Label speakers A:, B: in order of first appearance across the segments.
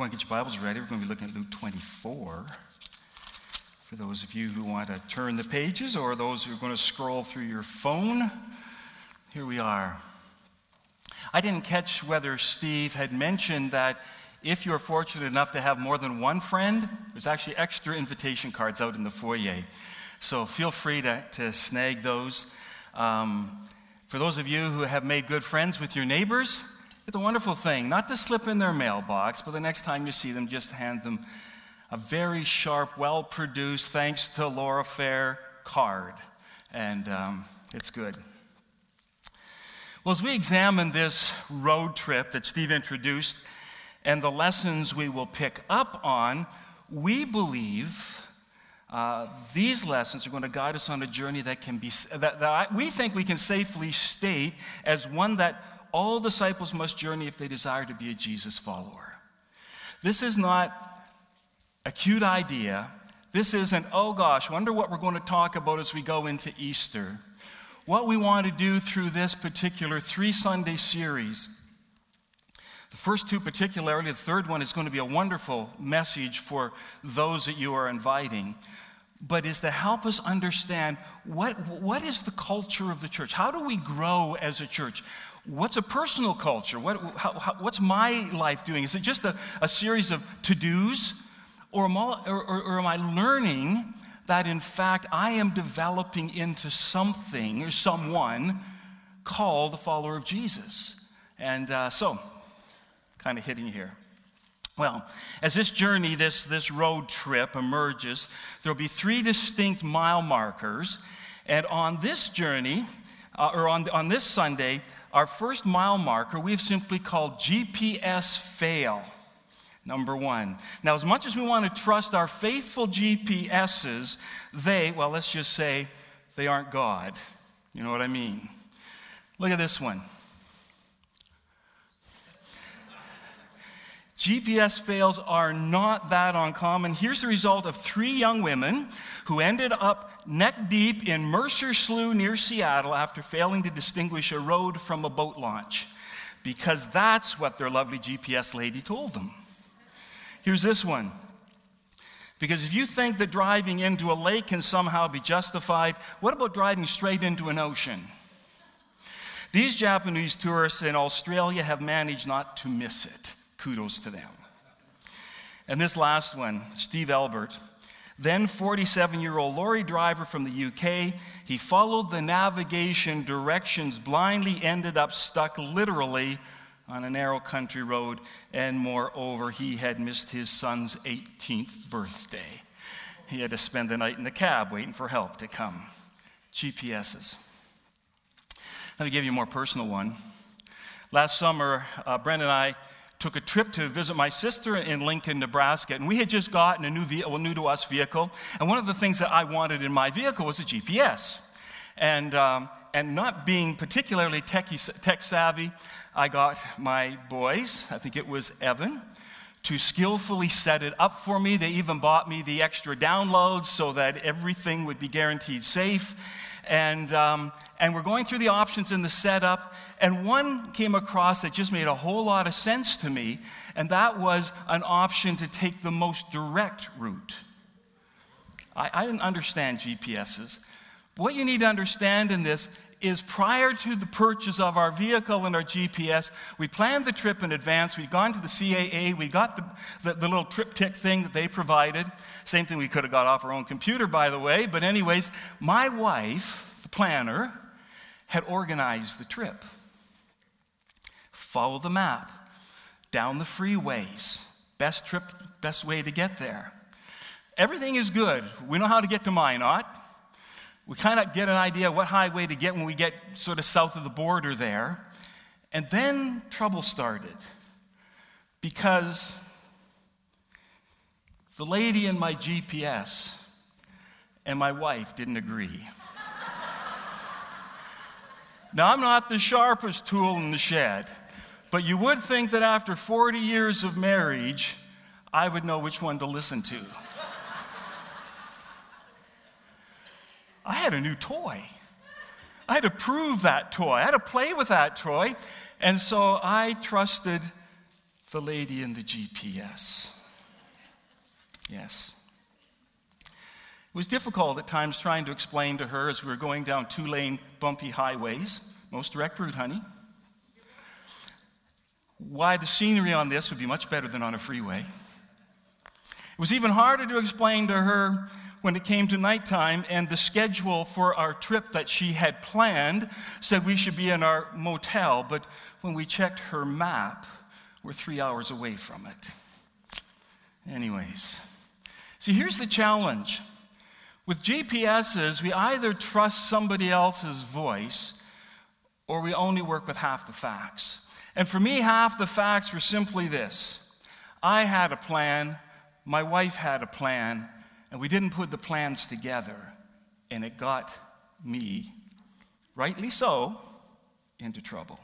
A: Go and get your Bibles ready. We're going to be looking at Luke 24. For those of you who want to turn the pages or those who are going to scroll through your phone, here we are. I didn't catch whether Steve had mentioned that if you're fortunate enough to have more than one friend, there's actually extra invitation cards out in the foyer. So feel free to, to snag those. Um, for those of you who have made good friends with your neighbors, it's a wonderful thing not to slip in their mailbox, but the next time you see them, just hand them a very sharp, well produced, thanks to Laura Fair card. And um, it's good. Well, as we examine this road trip that Steve introduced and the lessons we will pick up on, we believe uh, these lessons are going to guide us on a journey that can be that, that I, we think we can safely state as one that all disciples must journey if they desire to be a Jesus follower. This is not a cute idea. This isn't, oh gosh, wonder what we're going to talk about as we go into Easter what we want to do through this particular three Sunday series. The first two, particularly, the third one is going to be a wonderful message for those that you are inviting, but is to help us understand what, what is the culture of the church? How do we grow as a church? What's a personal culture? What, how, how, what's my life doing? Is it just a, a series of to dos? Or, or, or, or am I learning that in fact I am developing into something or someone called a follower of Jesus. And uh, so, kind of hitting here. Well, as this journey, this, this road trip emerges, there'll be three distinct mile markers. And on this journey, uh, or on, on this Sunday, our first mile marker we've simply called GPS fail number one. Now, as much as we want to trust our faithful GPSs, they, well, let's just say they aren't God. You know what I mean? Look at this one. GPS fails are not that uncommon. Here's the result of three young women who ended up neck deep in Mercer Slough near Seattle after failing to distinguish a road from a boat launch, because that's what their lovely GPS lady told them. Here's this one. Because if you think that driving into a lake can somehow be justified, what about driving straight into an ocean? These Japanese tourists in Australia have managed not to miss it. Kudos to them. And this last one, Steve Albert, then 47 year old lorry driver from the UK, he followed the navigation directions blindly, ended up stuck literally on a narrow country road, and moreover, he had missed his son's 18th birthday. He had to spend the night in the cab waiting for help to come. GPSs. Let me give you a more personal one. Last summer, uh, Brent and I took a trip to visit my sister in Lincoln, Nebraska, and we had just gotten a new, vehicle, new to us vehicle. And one of the things that I wanted in my vehicle was a GPS. And, um, and not being particularly tech savvy, I got my boys, I think it was Evan, to skillfully set it up for me. They even bought me the extra downloads so that everything would be guaranteed safe. And, um, and we're going through the options in the setup, and one came across that just made a whole lot of sense to me, and that was an option to take the most direct route. I, I didn't understand GPSs. What you need to understand in this is prior to the purchase of our vehicle and our GPS, we planned the trip in advance. We'd gone to the CAA, we got the, the, the little TripTik thing that they provided. Same thing we could have got off our own computer, by the way. But, anyways, my wife, the planner, had organized the trip. Follow the map, down the freeways, best trip, best way to get there. Everything is good. We know how to get to Minot we kind of get an idea what highway to get when we get sort of south of the border there. And then trouble started because the lady in my GPS and my wife didn't agree. now, I'm not the sharpest tool in the shed, but you would think that after 40 years of marriage, I would know which one to listen to. I had a new toy. I had to prove that toy. I had to play with that toy. And so I trusted the lady in the GPS. Yes. It was difficult at times trying to explain to her as we were going down two lane bumpy highways, most direct route, honey, why the scenery on this would be much better than on a freeway. It was even harder to explain to her when it came to nighttime and the schedule for our trip that she had planned said we should be in our motel, but when we checked her map, we're three hours away from it. Anyways, see, here's the challenge. With GPSs, we either trust somebody else's voice or we only work with half the facts. And for me, half the facts were simply this I had a plan, my wife had a plan, and we didn't put the plans together, and it got me, rightly so, into trouble.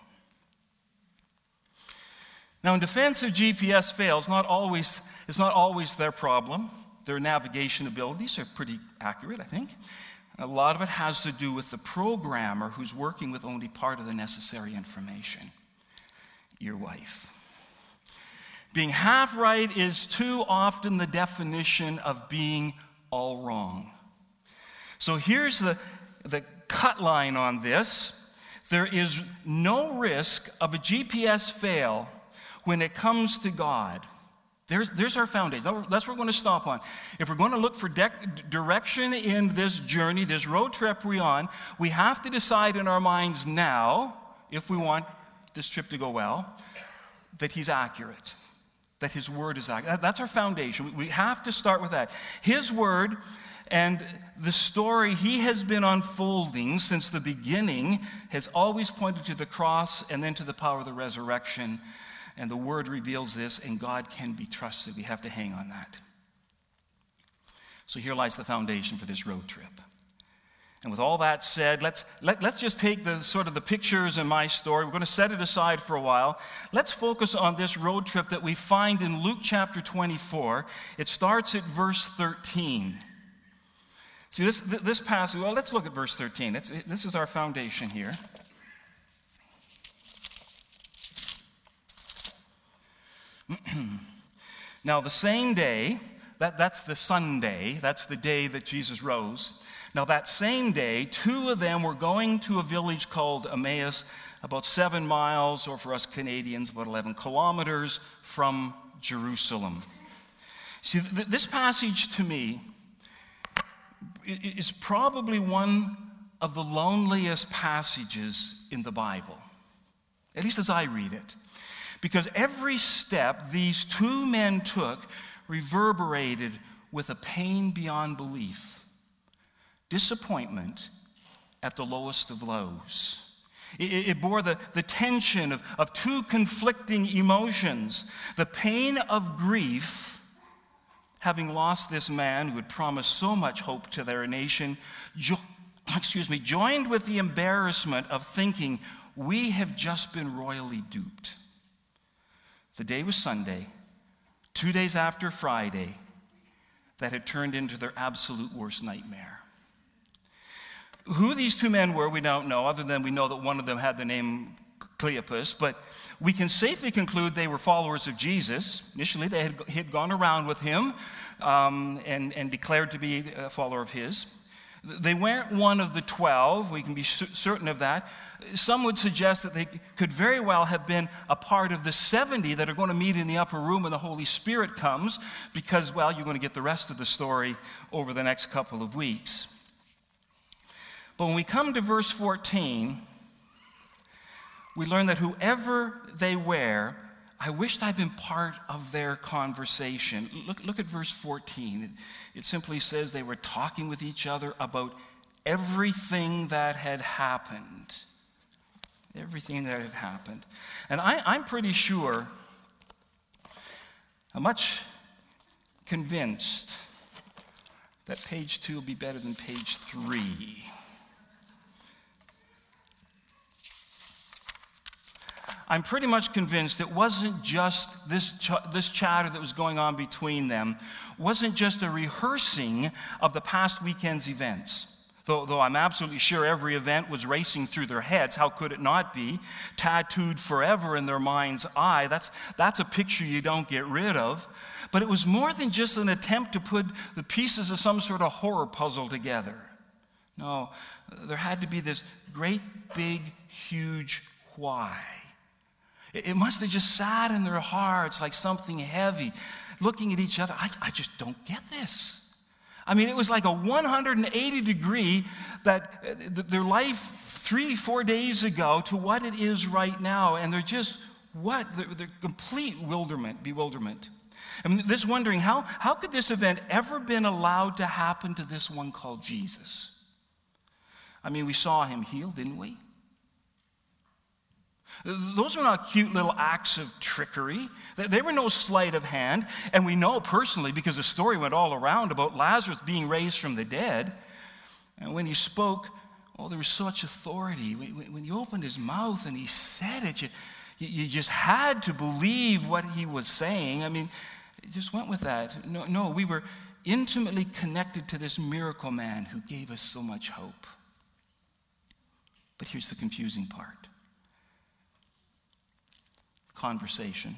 A: Now, in defense of GPS fails, not always, it's not always their problem. Their navigation abilities are pretty accurate, I think. A lot of it has to do with the programmer who's working with only part of the necessary information your wife. Being half right is too often the definition of being all wrong. So here's the, the cut line on this there is no risk of a GPS fail when it comes to God. There's, there's our foundation. That's what we're going to stop on. If we're going to look for de- direction in this journey, this road trip we're on, we have to decide in our minds now, if we want this trip to go well, that He's accurate, that His word is. That's our foundation. We have to start with that. His word and the story He has been unfolding since the beginning has always pointed to the cross and then to the power of the resurrection. And the word reveals this, and God can be trusted. We have to hang on that. So here lies the foundation for this road trip. And with all that said, let's, let, let's just take the sort of the pictures in my story. We're going to set it aside for a while. Let's focus on this road trip that we find in Luke chapter 24. It starts at verse 13. See, this, this passage, well, let's look at verse 13. It's, it, this is our foundation here. now, the same day, that, that's the Sunday, that's the day that Jesus rose. Now, that same day, two of them were going to a village called Emmaus, about seven miles, or for us Canadians, about 11 kilometers from Jerusalem. See, th- this passage to me is probably one of the loneliest passages in the Bible, at least as I read it. Because every step these two men took reverberated with a pain beyond belief disappointment at the lowest of lows. It, it, bore the, the tension of, of two conflicting emotions the pain of grief, having lost this man who had promised so much hope to their nation, jo- excuse me, joined with the embarrassment of thinking, we have just been royally duped. The day was Sunday, two days after Friday, that had turned into their absolute worst nightmare. Who these two men were, we don't know, other than we know that one of them had the name Cleopas, but we can safely conclude they were followers of Jesus. Initially, they had, had gone around with him um, and, and declared to be a follower of his. They weren't one of the 12, we can be certain of that. Some would suggest that they could very well have been a part of the 70 that are going to meet in the upper room when the Holy Spirit comes, because, well, you're going to get the rest of the story over the next couple of weeks. But when we come to verse 14, we learn that whoever they were, I wished I'd been part of their conversation. Look, look at verse 14. It, simply says they were talking with each other about everything that had happened. Everything that had happened. And I, I'm pretty sure, I'm much convinced that page two will be better than page three. I'm pretty much convinced it wasn't just this, ch- this chatter that was going on between them, wasn't just a rehearsing of the past weekend's events. Though, though I'm absolutely sure every event was racing through their heads, how could it not be? Tattooed forever in their mind's eye. That's, that's a picture you don't get rid of. But it was more than just an attempt to put the pieces of some sort of horror puzzle together. No, there had to be this great, big, huge why. It, must have just sat in their hearts like something heavy, looking at each other. I, I just don't get this. I mean, it was like a 180 degree that uh, their life three, four days ago to what it is right now. And they're just, what? They're, they're complete bewilderment, bewilderment. I mean, this wondering, how, how could this event ever been allowed to happen to this one called Jesus? I mean, we saw him healed, didn't we? Those were not cute little acts of trickery. They were no sleight of hand. And we know personally, because the story went all around about Lazarus being raised from the dead. And when he spoke, oh, there was such authority. When he opened his mouth and he said it, you, you just had to believe what he was saying. I mean, it just went with that. No, no, we were intimately connected to this miracle man who gave us so much hope. But here's the confusing part conversation.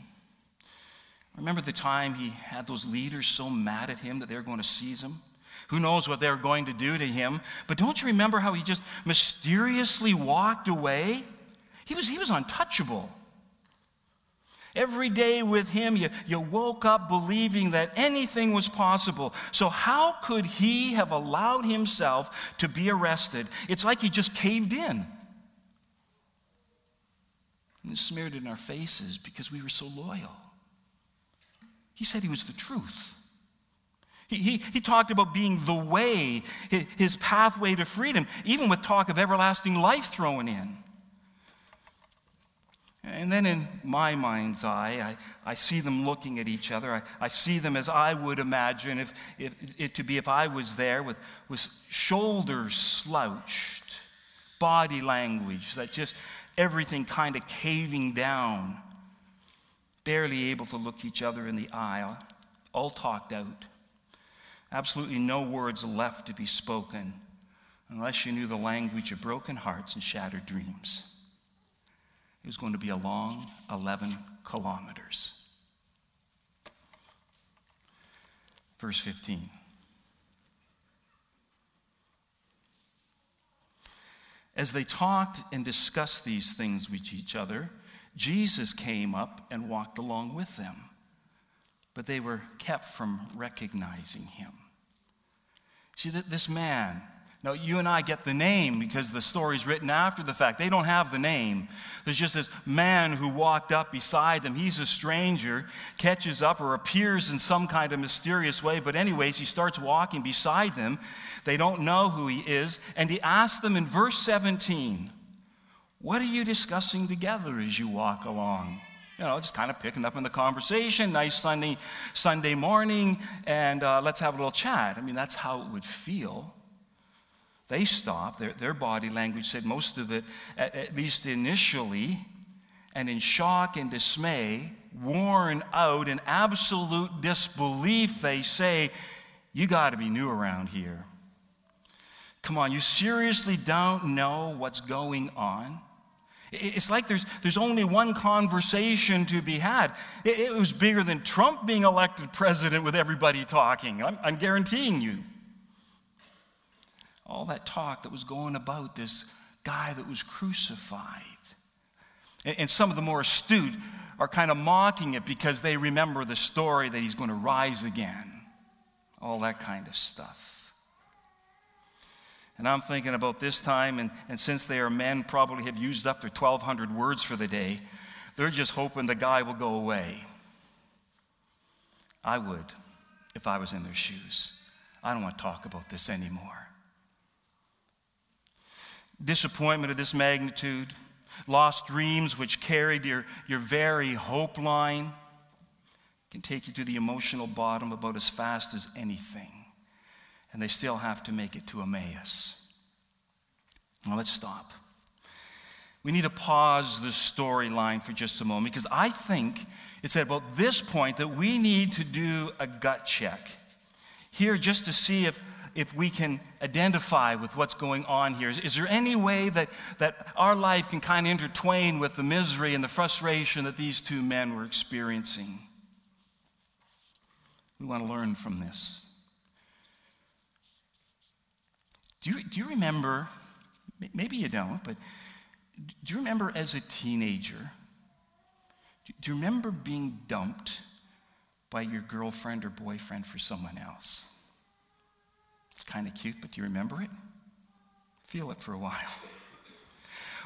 A: Remember the time he had those leaders so mad at him that they were going to seize him? Who knows what they were going to do to him? But don't you remember how he just mysteriously walked away? He was, he was untouchable. Every day with him, you, you woke up believing that anything was possible. So, how could he have allowed himself to be arrested? It's like he just caved in and smeared in our faces because we were so loyal. He said he was the truth. He, he, he talked about being the way, his pathway to freedom, even with talk of everlasting life thrown in. And then in my mind's eye, I, I see them looking at each other. I, I see them as I would imagine if, if, it to be if I was there with, with shoulders slouched, body language that just everything kind of caving down, barely able to look each other in the eye, all talked out. Absolutely no words left to be spoken unless you knew the language of broken hearts and shattered dreams. It was going to be a long 11 kilometers. Verse 15. As they talked and discussed these things with each other, Jesus came up and walked along with them, but they were kept from recognizing him. See, that this man, now, you and I get the name because the story's written after the fact. They don't have the name. There's just this man who walked up beside them. He's a stranger, catches up or appears in some kind of mysterious way. But, anyways, he starts walking beside them. They don't know who he is. And he asks them in verse 17, What are you discussing together as you walk along? You know, just kind of picking up in the conversation. Nice Sunday, Sunday morning, and uh, let's have a little chat. I mean, that's how it would feel. They stopped. Their, their body language said most of it, at, at least initially, and in shock and dismay, worn out in absolute disbelief, they say, You got to be new around here. Come on, you seriously don't know what's going on? It's like there's, there's only one conversation to be had. It, it was bigger than Trump being elected president with everybody talking. I'm, I'm guaranteeing you all that talk that was going about this guy that was crucified. And, and some of the more astute are kind of mocking it because they remember the story that he's going to rise again. All that kind of stuff. And I'm thinking about this time, and, and since they are men, probably have used up their 1,200 words for the day, they're just hoping the guy will go away. I would if I was in their shoes. I don't want to talk about this anymore disappointment of this magnitude, lost dreams which carried your, your very hope line, can take you to the emotional bottom about as fast as anything. And they still have to make it to Emmaus. Now let's stop. We need to pause the storyline for just a moment because I think it's at about this point that we need to do a gut check here just to see if if we can identify with what's going on here. Is, is there any way that, that our life can kind of intertwine with the misery and the frustration that these two men were experiencing? We want to learn from this. Do you, do you remember, maybe you don't, but do you remember as a teenager, do you remember being dumped by your girlfriend or boyfriend for someone else? Kind of cute, but do you remember it? Feel it for a while.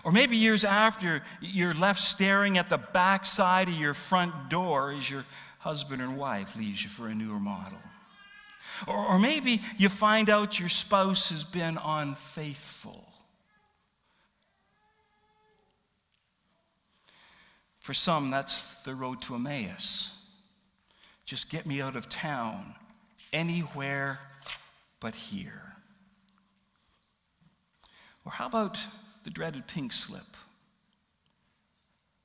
A: Or maybe years after, you're left staring at the backside of your front door as your husband and wife leaves you for a newer model. Or, or maybe you find out your spouse has been unfaithful. For some, that's the road to Emmaus. Just get me out of town, anywhere but here. Or how about the dreaded pink slip?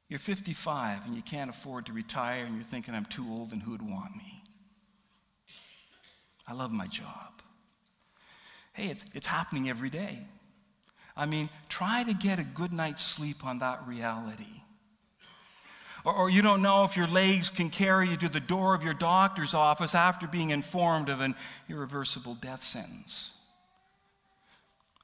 A: You're 55 and you can't afford to retire, and you're thinking, I'm too old and who'd want me? I love my job. Hey, it's, it's happening every day. I mean, try to get a good night's sleep on that reality. Or, or, you don't know if your legs can carry you to the door of your doctor's office after being informed of an irreversible death sentence.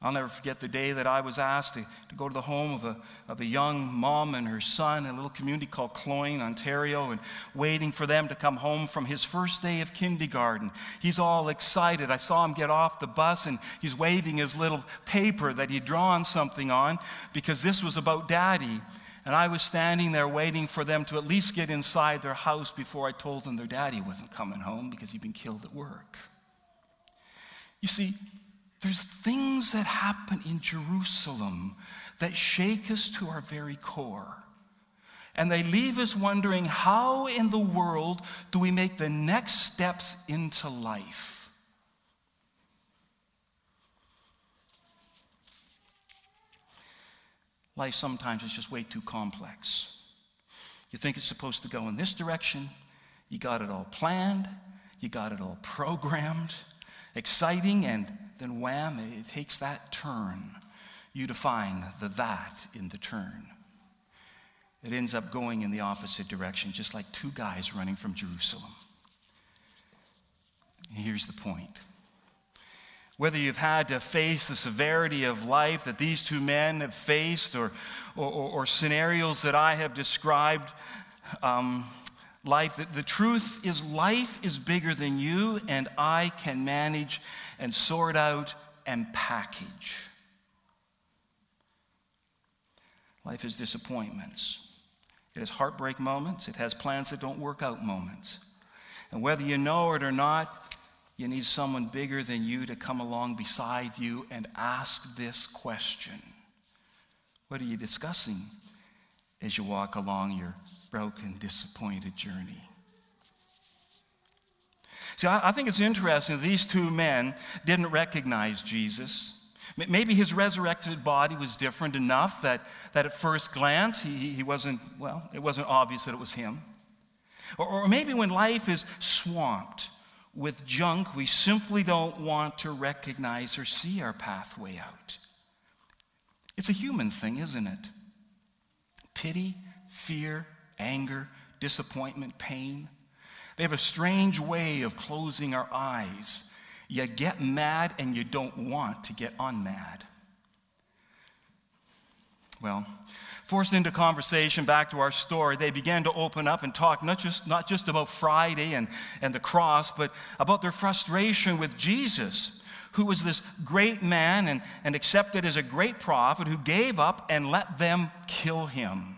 A: I'll never forget the day that I was asked to, to go to the home of a, of a young mom and her son in a little community called Cloyne, Ontario, and waiting for them to come home from his first day of kindergarten. He's all excited. I saw him get off the bus and he's waving his little paper that he'd drawn something on because this was about daddy. And I was standing there waiting for them to at least get inside their house before I told them their daddy wasn't coming home because he'd been killed at work. You see, there's things that happen in Jerusalem that shake us to our very core. And they leave us wondering how in the world do we make the next steps into life? Life sometimes is just way too complex. You think it's supposed to go in this direction, you got it all planned, you got it all programmed, exciting, and then wham, it takes that turn. You define the that in the turn. It ends up going in the opposite direction, just like two guys running from Jerusalem. here's the point. Whether you've had to face the severity of life that these two men have faced, or, or, or scenarios that I have described, um, life. The, the truth is, life is bigger than you, and I can manage and sort out and package. Life is disappointments. It has heartbreak moments. It has plans that don't work out moments. And whether you know it or not, you need someone bigger than you to come along beside you and ask this question What are you discussing as you walk along your broken, disappointed journey. See, I, think it's interesting these two men didn't recognize Jesus. Maybe his resurrected body was different enough that, that at first glance he, he wasn't, well, it wasn't obvious that it was him. Or, or maybe when life is swamped with junk, we simply don't want to recognize or see our pathway out. It's a human thing, isn't it? Pity, fear, anger, disappointment, pain. They have a strange way of closing our eyes. You get mad and you don't want to get unmad. Well, forced into conversation back to our story, they began to open up and talk not just, not just about Friday and, and the cross, but about their frustration with Jesus, who was this great man and, and accepted as a great prophet who gave up and let them kill him.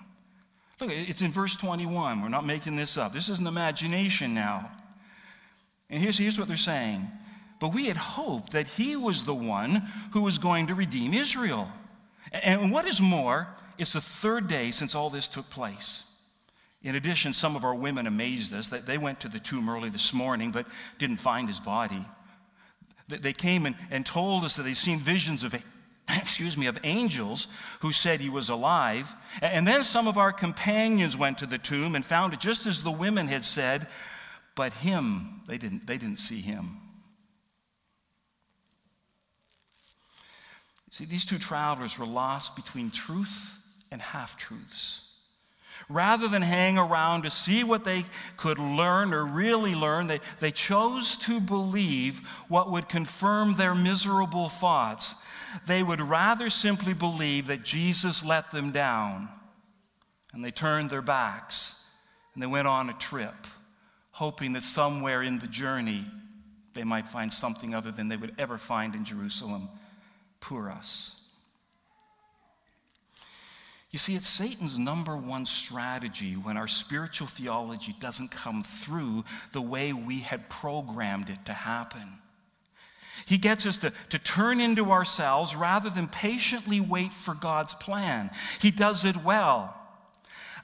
A: Look, it's in verse 21. We're not making this up. This is an imagination now. And here's, here's what they're saying. But we had hoped that he was the one who was going to redeem Israel. And what is more, it's the third day since all this took place. In addition, some of our women amazed us that they went to the tomb early this morning but didn't find his body. They came and, and told us that they'd seen visions of excuse me, of angels who said he was alive. And then some of our companions went to the tomb and found it just as the women had said, but him, they didn't, they didn't see him. See, these two travelers were lost between truth and half truths. Rather than hang around to see what they could learn or really learn, they, they chose to believe what would confirm their miserable thoughts. They would rather simply believe that Jesus let them down. And they turned their backs and they went on a trip, hoping that somewhere in the journey they might find something other than they would ever find in Jerusalem. Us. You see, it's Satan's number one strategy when our spiritual theology doesn't come through the way we had programmed it to happen. He gets us to, to turn into ourselves rather than patiently wait for God's plan. He does it well.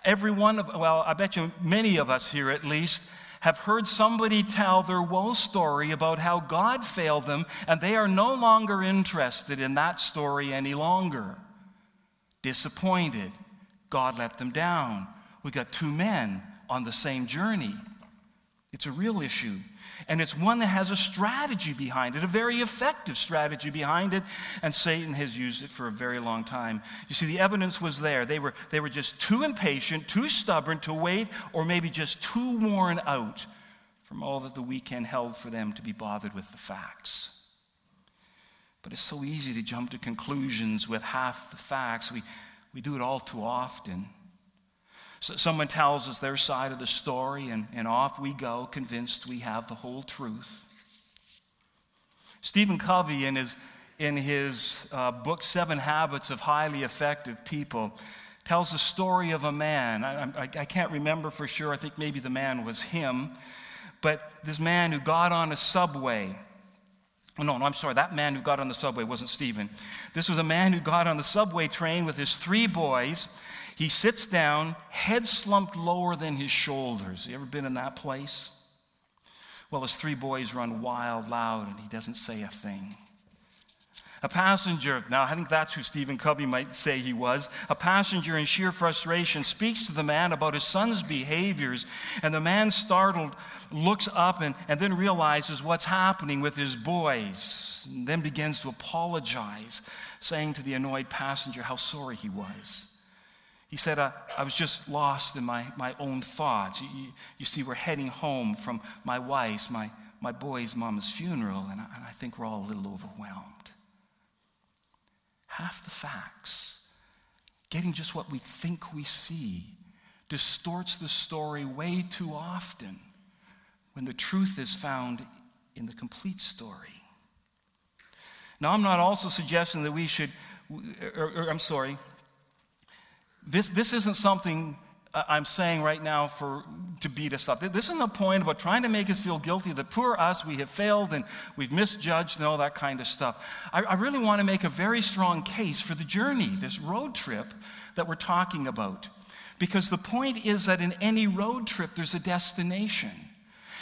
A: Every one of, well, I bet you many of us here at least, have heard somebody tell their woe story about how God failed them and they are no longer interested in that story any longer disappointed. God let them down. We got two men on the same journey. It's a real issue. And it's one that has a strategy behind it, a very effective strategy behind it, and Satan has used it for a very long time. You see, the evidence was there. They were, they were just too impatient, too stubborn to wait, or maybe just too worn out from all that the weekend held for them to be bothered with the facts. But it's so easy to jump to conclusions with half the facts. We, we do it all too often. So someone tells us their side of the story, and, and off we go, convinced we have the whole truth. Stephen Covey, in his, in his uh, book, Seven Habits of Highly Effective People, tells the story of a man. I, I, I can't remember for sure. I think maybe the man was him. But this man who got on a subway Oh, no, no, I'm sorry. That man who got on the subway wasn't Stephen. This was a man who got on the subway train with his three boys. He sits down, head slumped lower than his shoulders. You ever been in that place? Well, his three boys run wild, loud, and he doesn't say a thing. A passenger, now I think that's who Stephen Covey might say he was. A passenger in sheer frustration speaks to the man about his son's behaviors, and the man, startled, looks up and, and then realizes what's happening with his boys, and then begins to apologize, saying to the annoyed passenger how sorry he was. He said, I, I was just lost in my, my own thoughts. You, you, you, see, we're heading home from my wife's, my, my boy's mama's funeral, and I, and I think we're all a little overwhelmed half the facts. Getting just what we think we see distorts the story way too often when the truth is found in the complete story. Now, I'm not also suggesting that we should, or, er, or er, I'm sorry, this, this isn't something I'm saying right now for to beat us up. This isn't a point about trying to make us feel guilty that poor us, we have failed and we've misjudged and all that kind of stuff. I, I really want to make a very strong case for the journey, this road trip that we're talking about. Because the point is that in any road trip, there's a destination.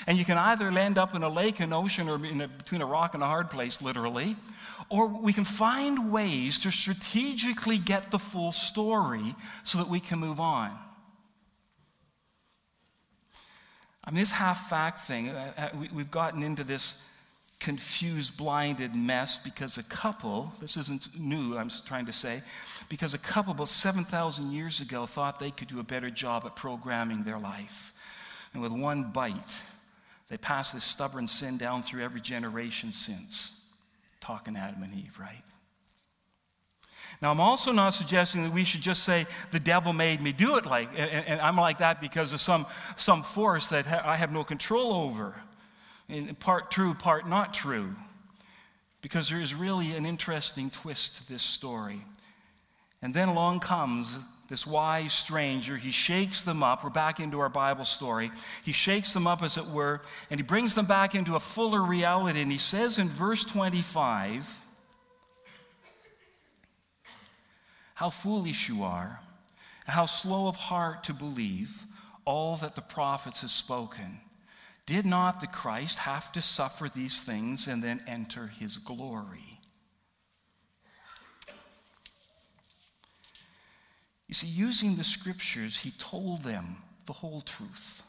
A: And you can either land up in a lake, an ocean, or a, between a rock and a hard place, literally, or we can find ways to strategically get the full story so that we can move on. I mean, this half fact thing, uh, uh, we, we've gotten into this confused, blinded mess because a couple, this isn't new, I'm trying to say, because a couple about 7,000 years ago thought they could do a better job at programming their life. And with one bite, they passed this stubborn sin down through every generation since. Talking Adam and Eve, right? Now, I'm also not suggesting that we should just say, the devil made me do it like, and, and I'm like that because of some, some force that ha- I have no control over. And part true, part not true. Because there is really an interesting twist to this story. And then along comes this wise stranger. He shakes them up. We're back into our Bible story. He shakes them up, as it were, and he brings them back into a fuller reality. And he says in verse 25, How foolish you are, how slow of heart to believe all that the prophets have spoken. Did not the Christ have to suffer these things and then enter his glory? You see, using the scriptures, he told them the whole truth.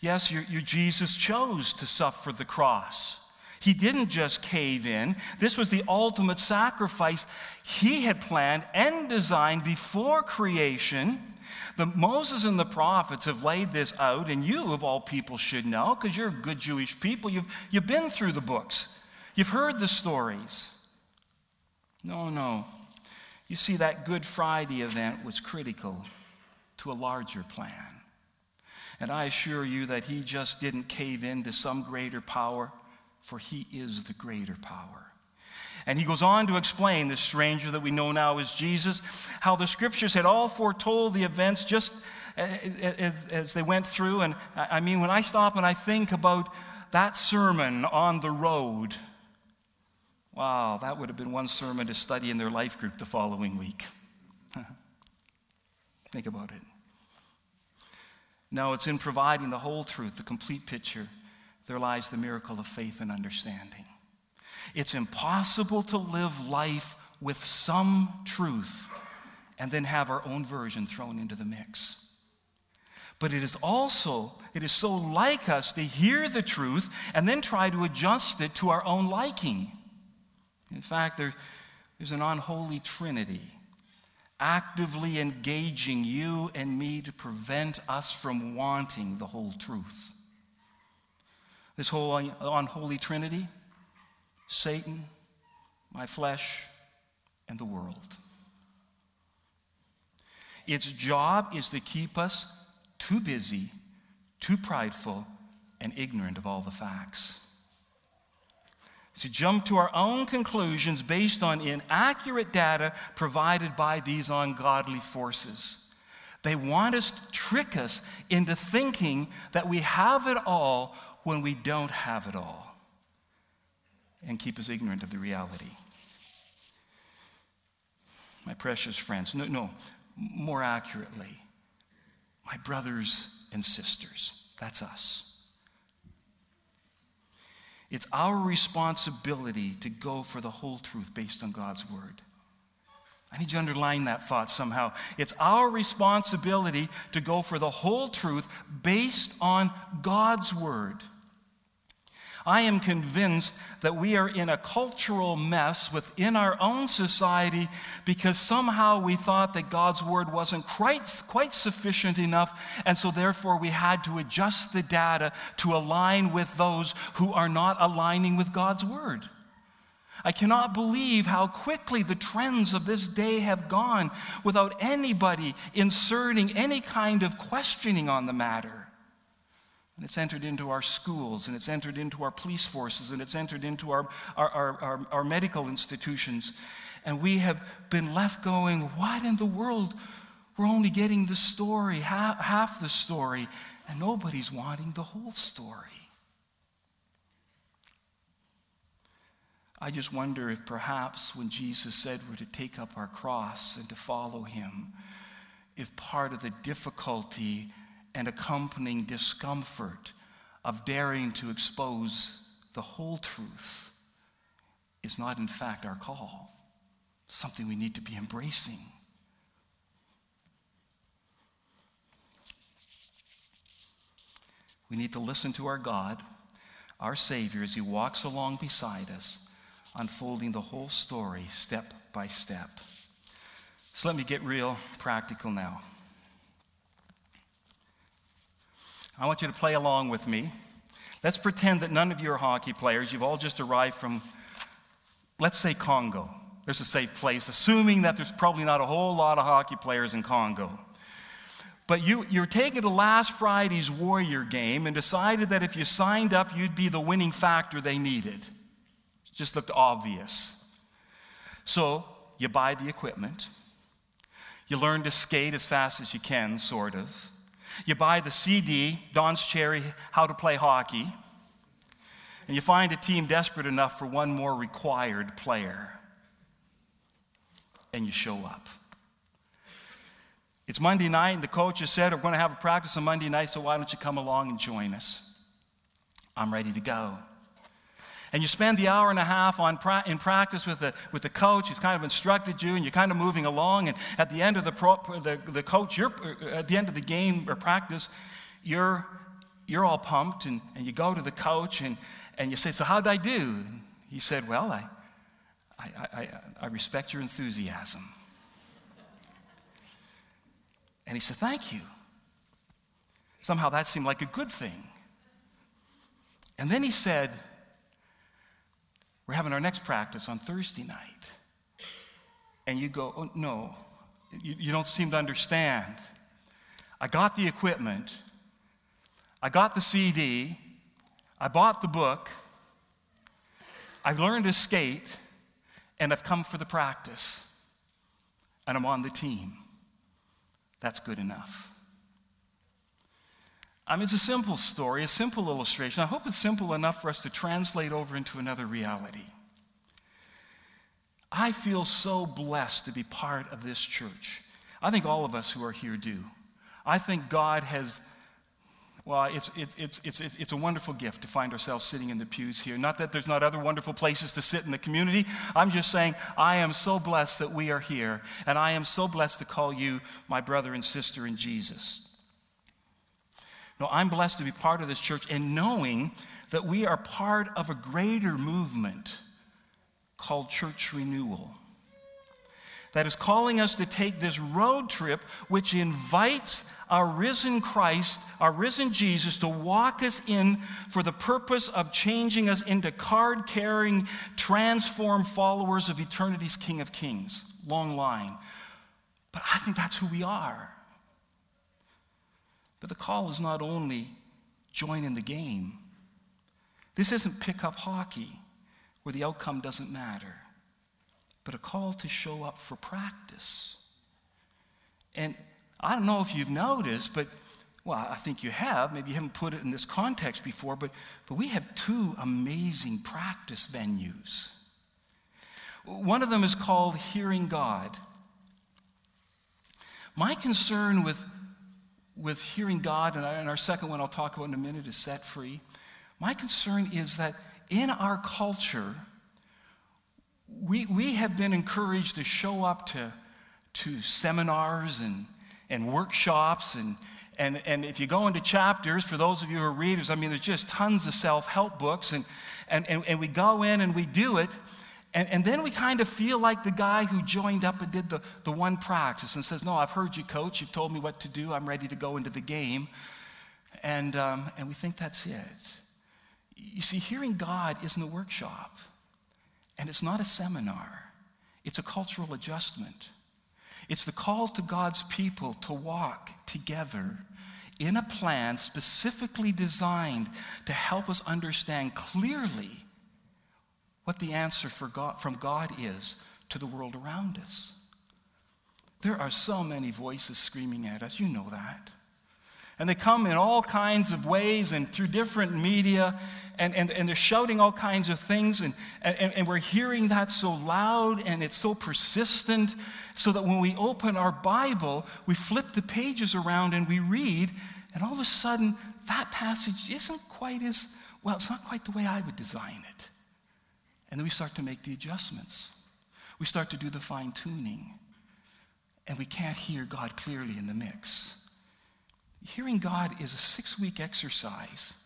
A: Yes, your, your Jesus chose to suffer the cross. He didn't just cave in. This was the ultimate sacrifice he had planned and designed before creation. The Moses and the prophets have laid this out, and you, of all people, should know because you're good Jewish people. You've, you've been through the books, you've heard the stories. No, no. You see, that Good Friday event was critical to a larger plan. And I assure you that he just didn't cave in to some greater power for he is the greater power. And he goes on to explain this stranger that we know now as Jesus, how the scriptures had all foretold the events just as, they went through. And I mean, when I stop and I think about that sermon on the road, wow, that would have been one sermon to study in their life group the following week. think about it. No, it's in providing the whole truth, the complete picture there lies the miracle of faith and understanding. It's impossible to live life with some truth and then have our own version thrown into the mix. But it is also, it is so like us to hear the truth and then try to adjust it to our own liking. In fact, there, there's an unholy trinity actively engaging you and me to prevent us from wanting the whole truth. This whole unholy trinity Satan, my flesh, and the world. Its job is to keep us too busy, too prideful, and ignorant of all the facts. To jump to our own conclusions based on inaccurate data provided by these ungodly forces. They want us to trick us into thinking that we have it all when we don't have it all and keep us ignorant of the reality. My precious friends, no, no, more accurately, my brothers and sisters, that's us. It's our responsibility to go for the whole truth based on God's word. I need you to underline that thought somehow. It's our responsibility to go for the whole truth based on God's word. I am convinced that we are in a cultural mess within our own society because somehow we thought that God's word wasn't quite, quite sufficient enough, and so therefore we had to adjust the data to align with those who are not aligning with God's word. I cannot believe how quickly the trends of this day have gone without anybody inserting any kind of questioning on the matter. And it's entered into our schools, and it's entered into our police forces, and it's entered into our, our, our, our, our medical institutions. And we have been left going, What in the world? We're only getting the story, half, half the story, and nobody's wanting the whole story. I just wonder if perhaps when Jesus said we're to take up our cross and to follow him, if part of the difficulty and accompanying discomfort of daring to expose the whole truth is not, in fact, our call, something we need to be embracing. We need to listen to our God, our Savior, as He walks along beside us, unfolding the whole story step by step. So let me get real practical now. I want you to play along with me. Let's pretend that none of you are hockey players. You've all just arrived from, let's say, Congo. There's a safe place, assuming that there's probably not a whole lot of hockey players in Congo. But you, you're taking the last Friday's Warrior game and decided that if you signed up, you'd be the winning factor they needed. It just looked obvious. So you buy the equipment. You learn to skate as fast as you can, sort of. You buy the CD, Don's Cherry, How to Play Hockey, and you find a team desperate enough for one more required player. And you show up. It's Monday night, and the coach has said, We're going to have a practice on Monday night, so why don't you come along and join us? I'm ready to go. And you spend the hour and a half on pra- in practice with the, with the coach who's kind of instructed you, and you're kind of moving along. And at the end of the, pro- the, the coach, you're, uh, at the end of the game or practice, you're, you're all pumped and, and you go to the coach and, and you say, So, how'd I do? And he said, Well, I, I, I, I respect your enthusiasm. And he said, Thank you. Somehow that seemed like a good thing. And then he said, We're having our next practice on Thursday night. And you go, Oh, no, you, you don't seem to understand. I got the equipment, I got the CD, I bought the book, I've learned to skate, and I've come for the practice, and I'm on the team. That's good enough. I mean, it's a simple story, a simple illustration. I hope it's simple enough for us to translate over into another reality. I feel so blessed to be part of this church. I think all of us who are here do. I think God has, well, it's, it's, it's, it's, it's a wonderful gift to find ourselves sitting in the pews here. Not that there's not other wonderful places to sit in the community. I'm just saying, I am so blessed that we are here, and I am so blessed to call you my brother and sister in Jesus. No, I'm blessed to be part of this church and knowing that we are part of a greater movement called church renewal that is calling us to take this road trip, which invites our risen Christ, our risen Jesus, to walk us in for the purpose of changing us into card carrying, transformed followers of eternity's King of Kings. Long line. But I think that's who we are. But the call is not only join in the game, this isn't pickup hockey where the outcome doesn't matter, but a call to show up for practice. And I don't know if you've noticed, but well, I think you have. Maybe you haven't put it in this context before, but, but we have two amazing practice venues. One of them is called Hearing God. My concern with, with hearing God, and our second one I'll talk about in a minute, is set free. My concern is that in our culture, we, we have been encouraged to show up to, to seminars and, and workshops. And, and, and if you go into chapters, for those of you who are readers, I mean, there's just tons of self help books. And, and, and, and we go in and we do it. And, and then we kind of feel like the guy who joined up and did the, the one practice and says, No, I've heard you, coach. You've told me what to do. I'm ready to go into the game. And, um, and we think that's it. You see, hearing God isn't a workshop, and it's not a seminar, it's a cultural adjustment. It's the call to God's people to walk together in a plan specifically designed to help us understand clearly what the answer God, from God is to the world around us. There are so many voices screaming at us, you know that. And they come in all kinds of ways and through different media, and, and, and they're shouting all kinds of things. And, and, and we're hearing that so loud and it's so persistent, so that when we open our Bible, we flip the pages around and we read, and all of a sudden, that passage isn't quite as well, it's not quite the way I would design it. And then we start to make the adjustments. We start to do the fine tuning. And we can't hear God clearly in the mix. Hearing God is a six week exercise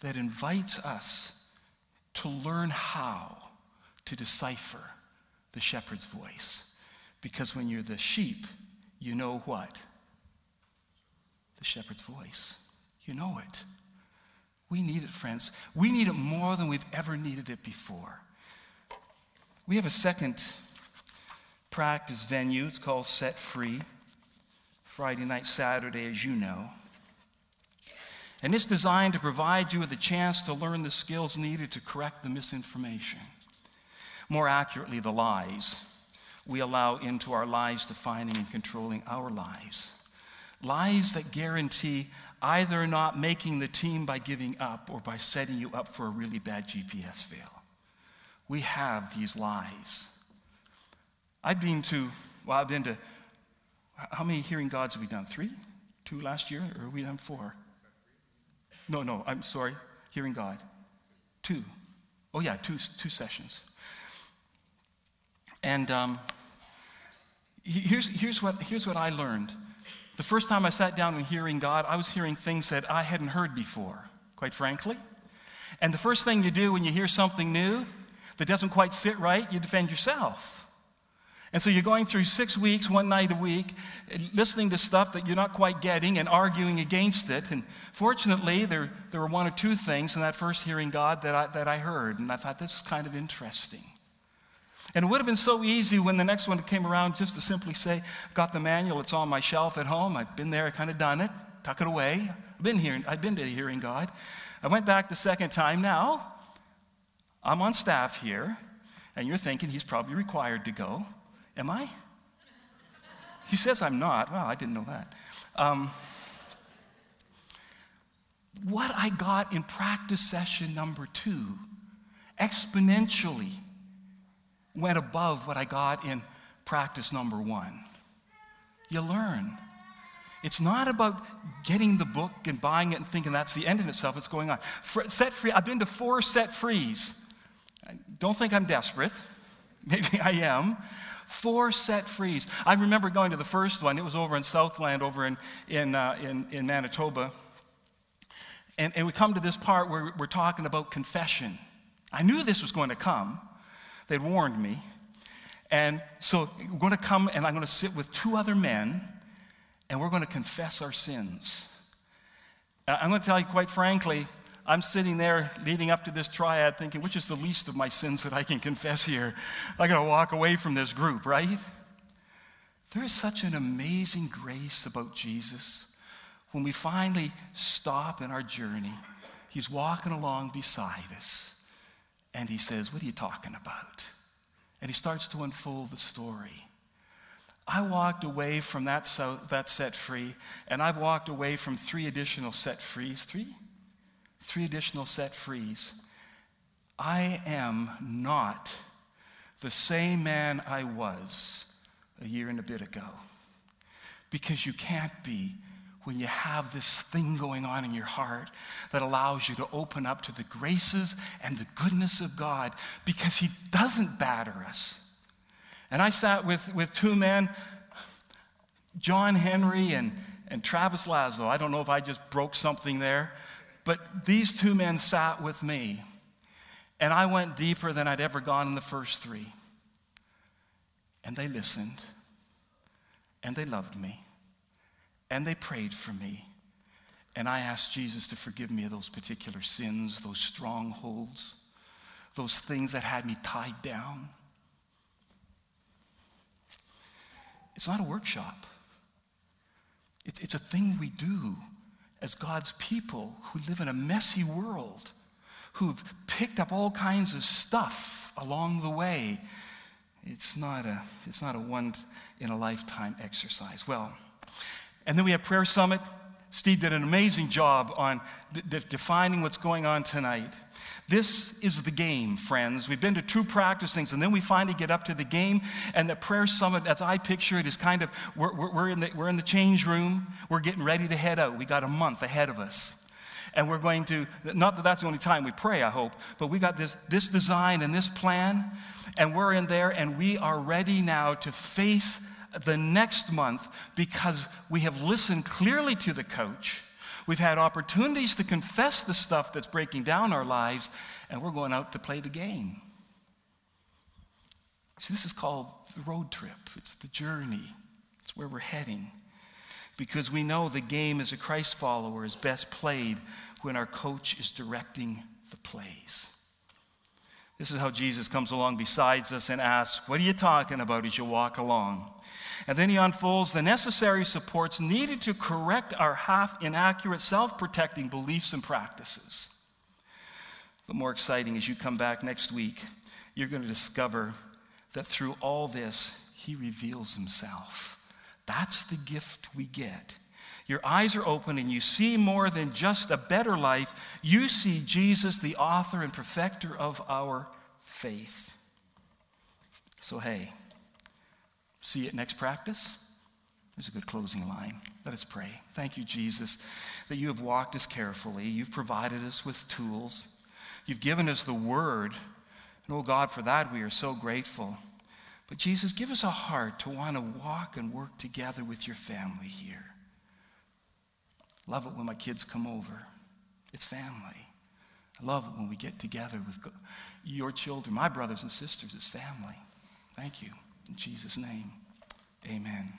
A: that invites us to learn how to decipher the shepherd's voice. Because when you're the sheep, you know what? The shepherd's voice. You know it. We need it, friends. We need it more than we've ever needed it before. We have a second practice venue. It's called Set Free. Friday night, Saturday, as you know. And it's designed to provide you with a chance to learn the skills needed to correct the misinformation. More accurately, the lies we allow into our lives, defining and controlling our lives. Lies that guarantee either not making the team by giving up or by setting you up for a really bad GPS fail. We have these lies. I've been to, well, I've been to how many hearing gods have we done? Three? Two last year? Or have we done four? No, no, I'm sorry. Hearing God. Two. Oh, yeah, two, two sessions. And um, here's, here's, what, here's what I learned The first time I sat down and hearing God, I was hearing things that I hadn't heard before, quite frankly. And the first thing you do when you hear something new that doesn't quite sit right, you defend yourself. And so you're going through six weeks, one night a week, listening to stuff that you're not quite getting and arguing against it. And fortunately, there, there were one or two things in that first hearing God that I, that I heard. And I thought, this is kind of interesting. And it would have been so easy when the next one came around just to simply say, Got the manual, it's on my shelf at home. I've been there, I kind of done it, tuck it away. I've been here, I've been to hearing God. I went back the second time. Now, I'm on staff here, and you're thinking he's probably required to go. Am I? He says I'm not. Well, I didn't know that. Um, what I got in practice session number two exponentially went above what I got in practice number one. You learn. It's not about getting the book and buying it and thinking that's the end in itself. It's going on. set free. I've been to four set frees. Don't think I'm desperate. Maybe I am. Four set frees. I remember going to the first one. It was over in Southland, over in, in, uh, in, in Manitoba. And, and we come to this part where we're talking about confession. I knew this was going to come. They'd warned me. And so we're going to come, and I'm going to sit with two other men, and we're going to confess our sins. I'm going to tell you quite frankly, I'm sitting there leading up to this triad thinking, which is the least of my sins that I can confess here? I got to walk away from this group, right? There is such an amazing grace about Jesus. When we finally stop in our journey, he's walking along beside us and he says, What are you talking about? And he starts to unfold the story. I walked away from that, so, that set free, and I've walked away from three additional set frees. Three? Three additional set frees. I am not the same man I was a year and a bit ago. Because you can't be when you have this thing going on in your heart that allows you to open up to the graces and the goodness of God because He doesn't batter us. And I sat with, with two men, John Henry and, and Travis Laszlo. I don't know if I just broke something there, but these two men sat with me, and I went deeper than I'd ever gone in the first three. And they listened, and they loved me, and they prayed for me. And I asked Jesus to forgive me of those particular sins, those strongholds, those things that had me tied down. It's not a workshop, it's, it's a thing we do as God's people who live in a messy world, who've picked up all kinds of stuff along the way. It's not a, it's not a once in a lifetime exercise. Well, and then we have Prayer Summit. Steve did an amazing job on de- defining what's going on tonight. This is the game, friends. We've been to two practice things, and then we finally get up to the game. And the prayer summit, as I picture it, is kind of we're, we're, in, the, we're in the change room. We're getting ready to head out. We got a month ahead of us. And we're going to, not that that's the only time we pray, I hope, but we got this, this design and this plan, and we're in there, and we are ready now to face the next month because we have listened clearly to the coach We've had opportunities to confess the stuff that's breaking down our lives, and we're going out to play the game. See, this is called the road trip, it's the journey, it's where we're heading. Because we know the game as a Christ follower is best played when our coach is directing the plays. This is how Jesus comes along beside us and asks, What are you talking about as you walk along? And then he unfolds the necessary supports needed to correct our half inaccurate, self protecting beliefs and practices. But more exciting, as you come back next week, you're going to discover that through all this, he reveals himself. That's the gift we get. Your eyes are open and you see more than just a better life. You see Jesus, the author and perfecter of our faith. So, hey, See you at next practice? There's a good closing line. Let us pray. Thank you, Jesus, that you have walked us carefully. You've provided us with tools. You've given us the word. And oh God, for that we are so grateful. But Jesus, give us a heart to want to walk and work together with your family here. Love it when my kids come over. It's family. I love it when we get together with your children, my brothers and sisters. It's family. Thank you. In Jesus' name, amen.